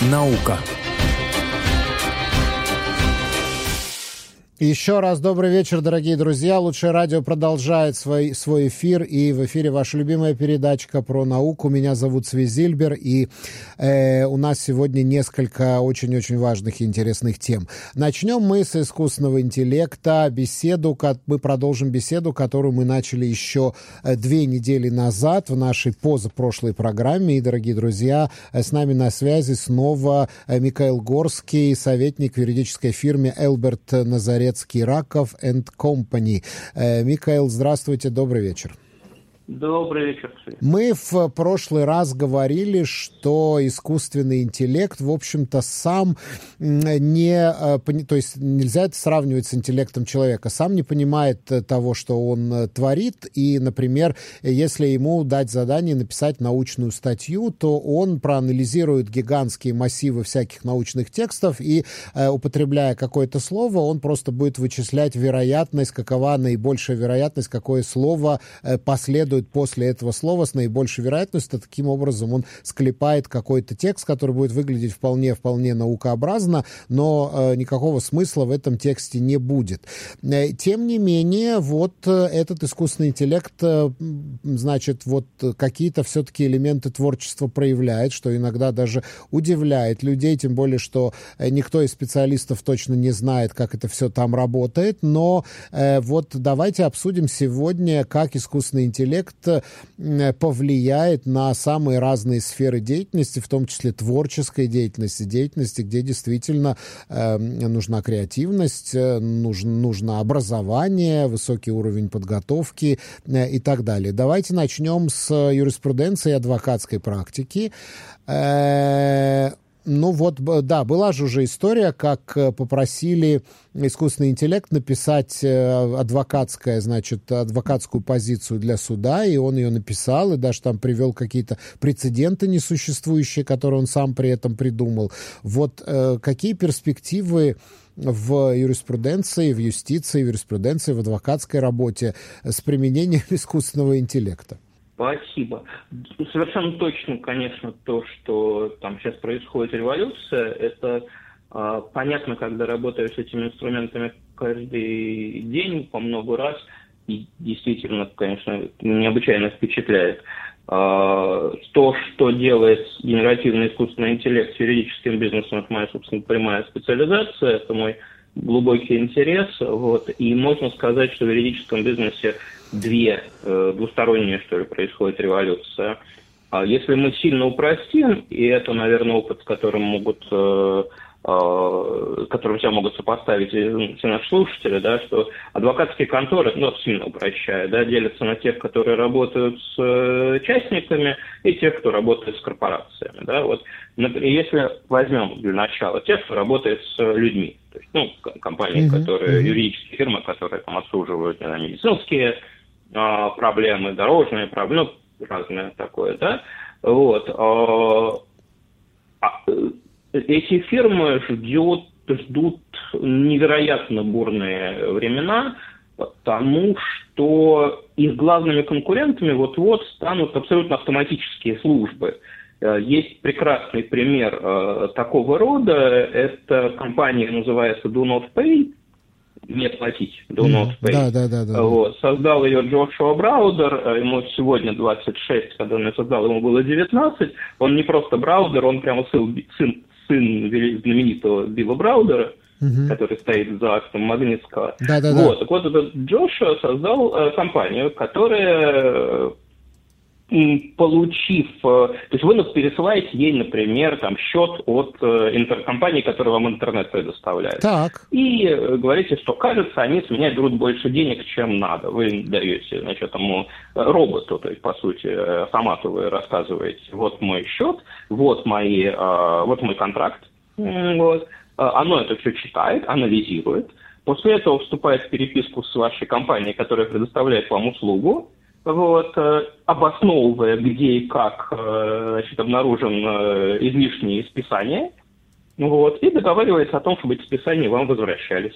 Наука. Еще раз добрый вечер, дорогие друзья. Лучшее радио продолжает свой, свой эфир, и в эфире ваша любимая передачка про науку. Меня зовут Свизильбер, и э, у нас сегодня несколько очень-очень важных и интересных тем. Начнем мы с искусственного интеллекта. Беседу, мы продолжим беседу, которую мы начали еще э, две недели назад в нашей позапрошлой программе. И, дорогие друзья, э, с нами на связи снова э, Михаил Горский, советник в юридической фирме Элберт Назарет Советский Раков and Company. Э, Михаил, здравствуйте, добрый вечер. Добрый вечер. Мы в прошлый раз говорили, что искусственный интеллект, в общем-то, сам не... Э, то есть нельзя это сравнивать с интеллектом человека. Сам не понимает э, того, что он э, творит. И, например, если ему дать задание написать научную статью, то он проанализирует гигантские массивы всяких научных текстов и, употребляя какое-то слово, он просто будет вычислять вероятность, какова наибольшая вероятность, какое слово последует следует после этого слова с наибольшей вероятностью. Таким образом, он склепает какой-то текст, который будет выглядеть вполне-вполне наукообразно, но э, никакого смысла в этом тексте не будет. Э, тем не менее, вот э, этот искусственный интеллект, значит, вот какие-то все-таки элементы творчества проявляет, что иногда даже удивляет людей, тем более, что никто из специалистов точно не знает, как это все там работает, но вот давайте обсудим сегодня, как искусственный интеллект проект повлияет на самые разные сферы деятельности, в том числе творческой деятельности, деятельности, где действительно э, нужна креативность, э, нужно, нужно образование, высокий уровень подготовки э, и так далее. Давайте начнем с юриспруденции и адвокатской практики. Ну вот, да, была же уже история, как э, попросили искусственный интеллект написать э, адвокатское, значит, адвокатскую позицию для суда, и он ее написал, и даже там привел какие-то прецеденты несуществующие, которые он сам при этом придумал. Вот э, какие перспективы в юриспруденции, в юстиции, в юриспруденции, в адвокатской работе с применением искусственного интеллекта? Спасибо. Совершенно точно, конечно, то, что там сейчас происходит революция, это э, понятно, когда работаешь с этими инструментами каждый день по много раз, и действительно, конечно, необычайно впечатляет. Э, то, что делает генеративный искусственный интеллект с юридическим бизнесом, это моя, собственно, прямая специализация, это мой глубокий интерес. Вот, и можно сказать, что в юридическом бизнесе две, э, двусторонние, что ли, происходит революция. А если мы сильно упростим, и это, наверное, опыт, с которым могут э, э, которым тебя могут сопоставить все наши слушатели, да, что адвокатские конторы, ну, сильно упрощая, да, делятся на тех, которые работают с частниками, и тех, кто работает с корпорациями. Да. Вот, если возьмем для начала тех, кто работает с людьми, то есть, ну, компании, mm-hmm. которые, юридические фирмы, которые там обслуживают знаю, медицинские а, проблемы, дорожные проблемы, ну, разное такое, да, вот. А, а, эти фирмы ждет, ждут невероятно бурные времена, потому что их главными конкурентами вот-вот станут абсолютно автоматические службы. Э, есть прекрасный пример э, такого рода. Эта компания называется Do Not Pay, не платить, do not pay. Да, да, да, да. Вот. Создал ее Джошуа Браудер, э, ему сегодня 26, когда он ее создал, ему было 19. Он не просто Браудер, он прямо сын, сын, сын знаменитого Билла Браудера, угу. который стоит за актом Магнитского. Да, да, вот. да. Так вот, этот Джошуа создал э, компанию, которая получив, э, то есть вы пересылаете ей, например, там счет от э, интеркомпании, которая вам интернет предоставляет. Так. И э, говорите, что кажется, они с меня берут больше денег, чем надо. Вы даете, значит, этому роботу, то есть, по сути, автомату вы рассказываете, вот мой счет, вот мои, вот мой контракт, вот. Оно это все читает, анализирует, после этого вступает в переписку с вашей компанией, которая предоставляет вам услугу, вот, э, обосновывая, где и как э, значит, обнаружен э, излишние списания, вот, и договаривается о том, чтобы эти списания вам возвращались.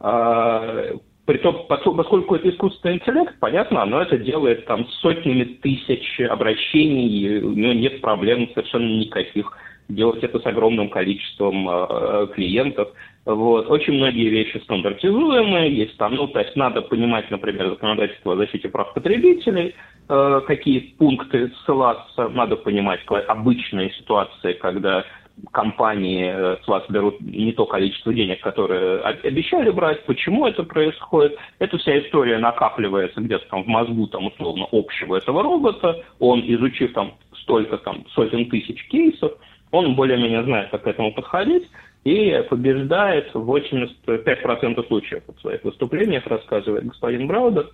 А, Притом, поскольку это искусственный интеллект, понятно, оно это делает там сотнями тысяч обращений, у него нет проблем совершенно никаких делать это с огромным количеством э, клиентов. Вот. Очень многие вещи стандартизуемые, есть там, ну, то есть надо понимать, например, законодательство о защите прав потребителей, э, какие пункты ссылаться, надо понимать обычные ситуации, когда компании э, с вас берут не то количество денег, которое обещали брать, почему это происходит. Эта вся история накапливается где-то там в мозгу, там, условно, общего этого робота. Он, изучив там столько там сотен тысяч кейсов, он более-менее знает, как к этому подходить, и побеждает в 85% случаев в своих выступлениях, рассказывает господин Браудер.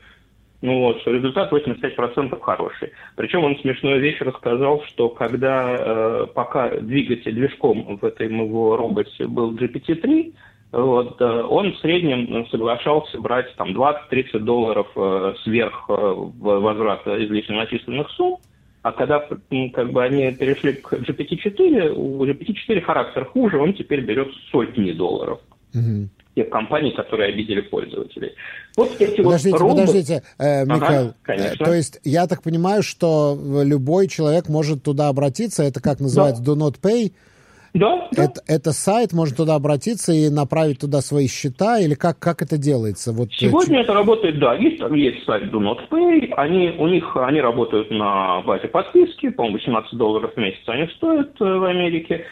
Ну вот, что результат 85% хороший. Причем он смешную вещь рассказал, что когда э, пока двигатель движком в этом его роботе был GPT-3, вот, э, он в среднем соглашался брать там 20-30 долларов э, сверх э, возврата излишне начисленных сумм, а когда как бы они перешли к GPT-4, у GPT-4 характер хуже, он теперь берет сотни долларов. Угу. Тех компаний, которые обидели пользователей. Вот эти подождите, вот роботы... подождите, э, Михаил. Ага, э, то есть я так понимаю, что любой человек может туда обратиться, это как называется, да. do not pay, да, да. Это, это сайт, можно туда обратиться и направить туда свои счета, или как, как это делается? Вот, э, Сегодня это работает, да, есть, есть сайт Do Not Pay, они, у них, они работают на базе подписки, по-моему, 18 долларов в месяц они стоят э, в Америке,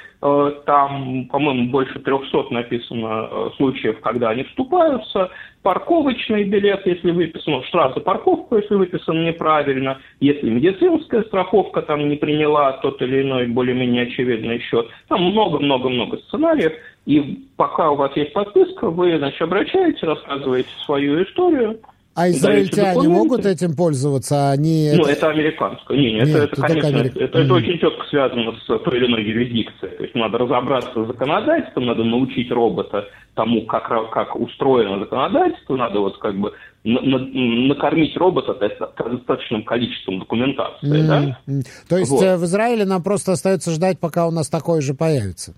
там, по-моему, больше 300 написано э, случаев, когда они вступаются. Парковочный билет, если выписан, штраф за парковку, если выписан неправильно. Если медицинская страховка там не приняла тот или иной более-менее очевидный счет. Там много-много-много сценариев. И пока у вас есть подписка, вы, значит, обращаетесь, рассказываете свою историю – а израильтяне могут этим пользоваться? Они ну, это, американское. Не, нет, это, это, конечно, Америк... это, это очень четко связано с той или иной юрисдикцией. То есть надо разобраться с законодательством, надо научить робота тому, как, как устроено законодательство, надо вот как бы на, на, накормить робота достаточным количеством документации. Mm-hmm. Да? То есть вот. Э, в Израиле нам просто остается ждать, пока у нас такое же появится?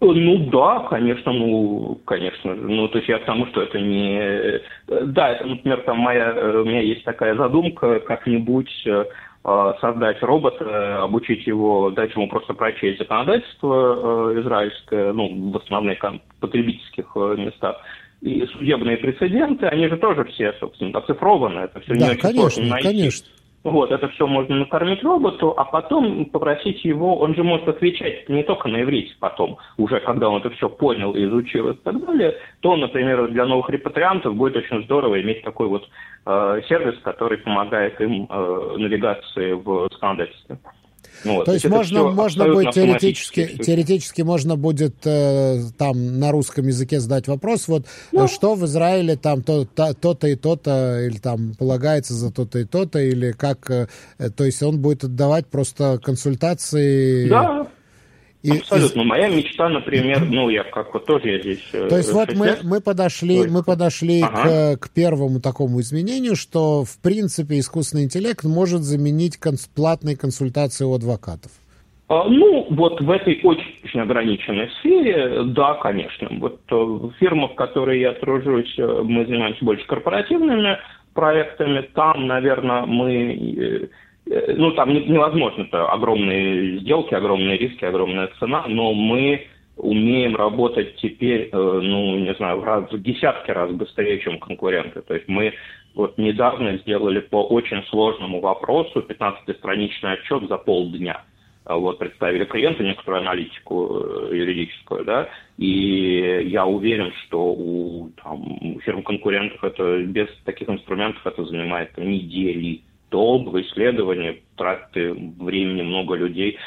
Ну да, конечно, ну, конечно. Ну, то есть я к тому, что это не... Да, это, например, там моя, у меня есть такая задумка, как-нибудь э, создать робота, обучить его, дать ему просто прочесть законодательство э, израильское, ну, в основных потребительских э, местах. И судебные прецеденты, они же тоже все, собственно, оцифрованы. Это все да, не очень конечно, сложно найти. конечно. Вот, это все можно накормить роботу, а потом попросить его, он же может отвечать не только на иврите потом, уже когда он это все понял изучил и так далее, то, например, для новых репатриантов будет очень здорово иметь такой вот э, сервис, который помогает им э, навигации в законодательстве. Вот. То есть можно, можно будет теоретически, теоретически можно будет э, там на русском языке задать вопрос, вот ну. что в Израиле там то, то, то-то и то-то, или там полагается за то-то и то-то, или как, э, то есть он будет отдавать просто консультации. Да, и, Абсолютно. И... Моя мечта, например, ну, я как вот тоже я здесь... Э, То есть вот мы, мы подошли, мы подошли ага. к, к первому такому изменению, что, в принципе, искусственный интеллект может заменить конс платные консультации у адвокатов. А, ну, вот в этой очень ограниченной сфере, да, конечно. Вот э, в фирмах, в которой я тружусь, э, мы занимаемся больше корпоративными проектами. Там, наверное, мы ну, там невозможно, это огромные сделки, огромные риски, огромная цена, но мы умеем работать теперь, э, ну, не знаю, в, раз, в десятки раз быстрее, чем конкуренты. То есть мы вот недавно сделали по очень сложному вопросу 15-страничный отчет за полдня. Вот, представили клиенту некоторую аналитику э, юридическую, да, и я уверен, что у фирм конкурентов это без таких инструментов это занимает недели долгого исследования, траты времени много людей.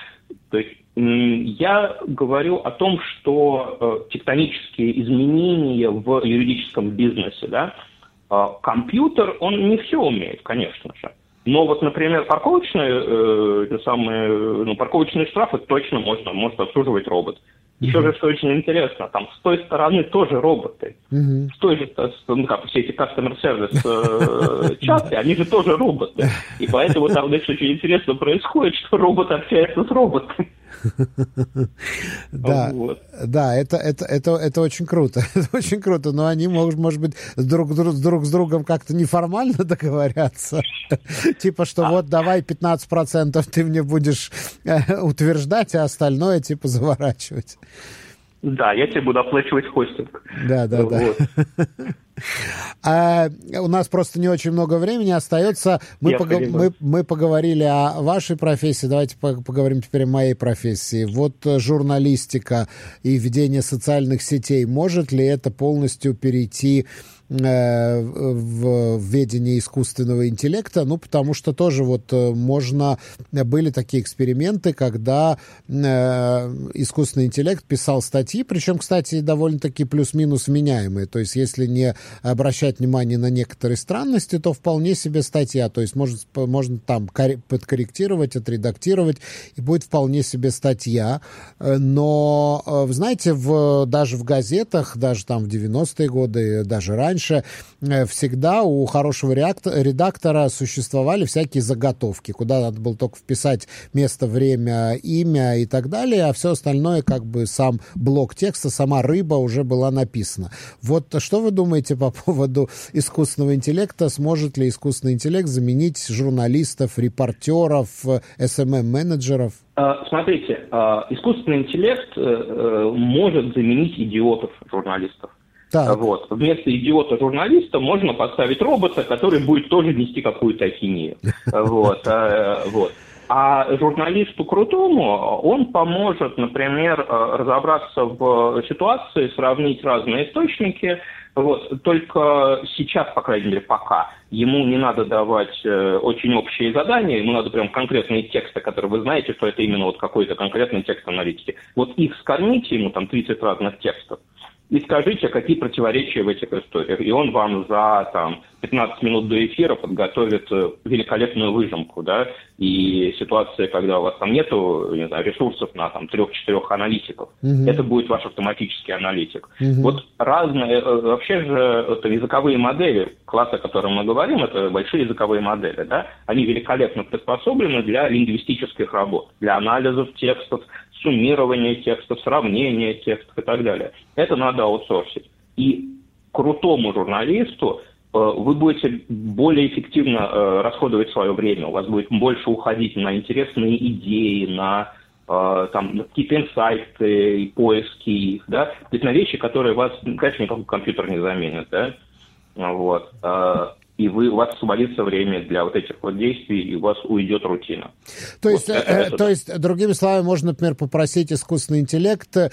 То есть я говорю о том, что э, тектонические изменения в юридическом бизнесе, да, э, компьютер, он не все умеет, конечно же. Но вот, например, парковочные, э, самые, ну, парковочные штрафы точно можно, может обслуживать робот. Еще же, что очень интересно, там с той стороны тоже роботы. Mm-hmm. С той же, ну как, все эти customer service э, чаты, они же тоже роботы. И поэтому там, значит, очень интересно происходит, что робот общается с роботом. Да, да, это, это, это, это очень круто. Это очень круто, но они, может, может быть, друг, друг, друг с другом как-то неформально договорятся. Типа, что вот давай 15% ты мне будешь э, утверждать, а остальное типа заворачивать. Да, я тебе буду оплачивать хостинг. Да, да, да. А, у нас просто не очень много времени остается. Мы, пог... мы, мы поговорили о вашей профессии. Давайте поговорим теперь о моей профессии. Вот журналистика и ведение социальных сетей. Может ли это полностью перейти Э, в ведении искусственного интеллекта, ну, потому что тоже вот э, можно... Были такие эксперименты, когда э, искусственный интеллект писал статьи, причем, кстати, довольно-таки плюс-минус вменяемые. То есть, если не обращать внимание на некоторые странности, то вполне себе статья. То есть, может, можно там подкорректировать, отредактировать, и будет вполне себе статья. Но, вы знаете, в, даже в газетах, даже там в 90-е годы, даже раньше, раньше э, всегда у хорошего редактора существовали всякие заготовки, куда надо было только вписать место, время, имя и так далее, а все остальное, как бы сам блок текста, сама рыба уже была написана. Вот что вы думаете по поводу искусственного интеллекта? Сможет ли искусственный интеллект заменить журналистов, репортеров, SMM-менеджеров? А, смотрите, а, искусственный интеллект э, э, может заменить идиотов журналистов. Так. Вот. Вместо идиота-журналиста можно поставить робота, который будет тоже нести какую-то ахинею. Вот. А, вот. А журналисту крутому он поможет, например, э, разобраться в ситуации, сравнить разные источники. Вот. Только сейчас, по крайней мере, пока, ему не надо давать э, очень общие задания, ему надо прям конкретные тексты, которые вы знаете, что это именно вот какой-то конкретный текст аналитики. Вот их скормите ему, там 30 разных текстов, и скажите, какие противоречия в этих историях. И он вам за там, 15 минут до эфира подготовит э, великолепную выжимку, да, и ситуация, когда у вас там нету не знаю, ресурсов на там трех-четырех аналитиков, угу. это будет ваш автоматический аналитик. Угу. Вот разные, э, вообще же это языковые модели, класс, о котором мы говорим, это большие языковые модели, да, они великолепно приспособлены для лингвистических работ, для анализов текстов, суммирования текстов, сравнения текстов и так далее. Это надо аутсорсить. И крутому журналисту э, вы будете более эффективно э, расходовать свое время, у вас будет больше уходить на интересные идеи, на э, там, какие-то инсайты, поиски их, да, ведь на вещи, которые вас, конечно, никакой компьютер не заменит, да, вот и вы, у вас освободится время для вот этих вот действий, и у вас уйдет рутина. То есть, вот, э, это, то есть другими словами, можно, например, попросить искусственный интеллект, э,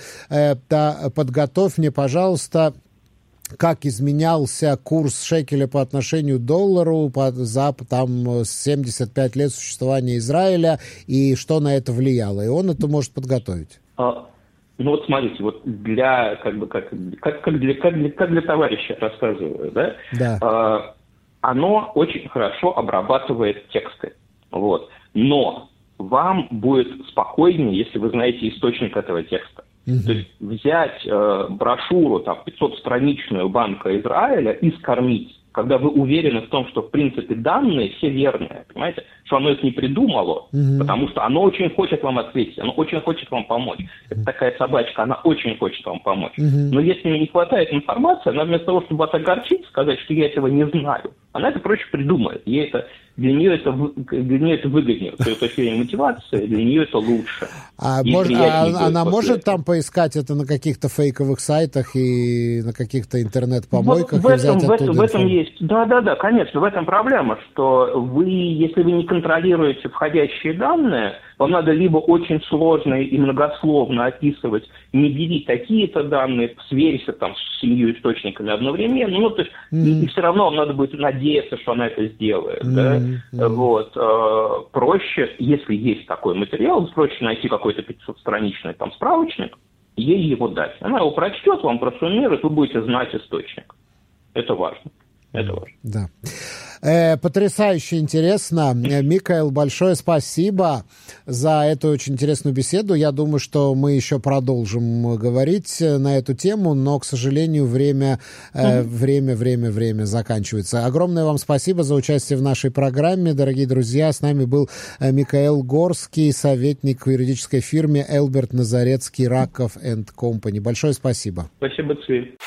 да, подготовь мне, пожалуйста, как изменялся курс шекеля по отношению к доллару по, за там, 75 лет существования Израиля, и что на это влияло. И он это может подготовить. А, ну вот смотрите, вот для как бы как как, как для как для как для товарища рассказываю, да? Да. А, оно очень хорошо обрабатывает тексты. Вот. Но вам будет спокойнее, если вы знаете источник этого текста. То есть взять э, брошюру, там, 500-страничную Банка Израиля и скормить когда вы уверены в том, что, в принципе, данные все верные, понимаете, что оно их не придумало, угу. потому что оно очень хочет вам ответить, оно очень хочет вам помочь. Это такая собачка, она очень хочет вам помочь. Угу. Но если не хватает информации, она вместо того, чтобы вас огорчить, сказать, что я этого не знаю, она это проще придумает. Ей это для нее это, для нее это выгоднее. С точки зрения мотивации, для нее это лучше. А, мож, а она может там поискать это на каких-то фейковых сайтах и на каких-то интернет-помойках? В, в, этом, в, этом, в этом есть, да-да-да, конечно, в этом проблема, что вы, если вы не контролируете входящие данные, вам надо либо очень сложно и многословно описывать, не бери такие-то данные, сверься там с семью источниками одновременно, ну, то есть, mm-hmm. и, и все равно вам надо будет надеяться, что она это сделает, mm-hmm. да, вот, э, проще, если есть такой материал, проще найти какой-то 500-страничный там справочник, ей его дать. Она его прочтет, вам просуммирует, вы будете знать источник. Это важно. Это важно. Да. Э, потрясающе интересно. Микаэл, большое спасибо за эту очень интересную беседу. Я думаю, что мы еще продолжим говорить на эту тему, но, к сожалению, время, э, время, время, время заканчивается. Огромное вам спасибо за участие в нашей программе, дорогие друзья. С нами был э, Микаэл Горский, советник в юридической фирме Элберт Назарецкий Раков энд Компани. Большое спасибо. Спасибо, Цвет.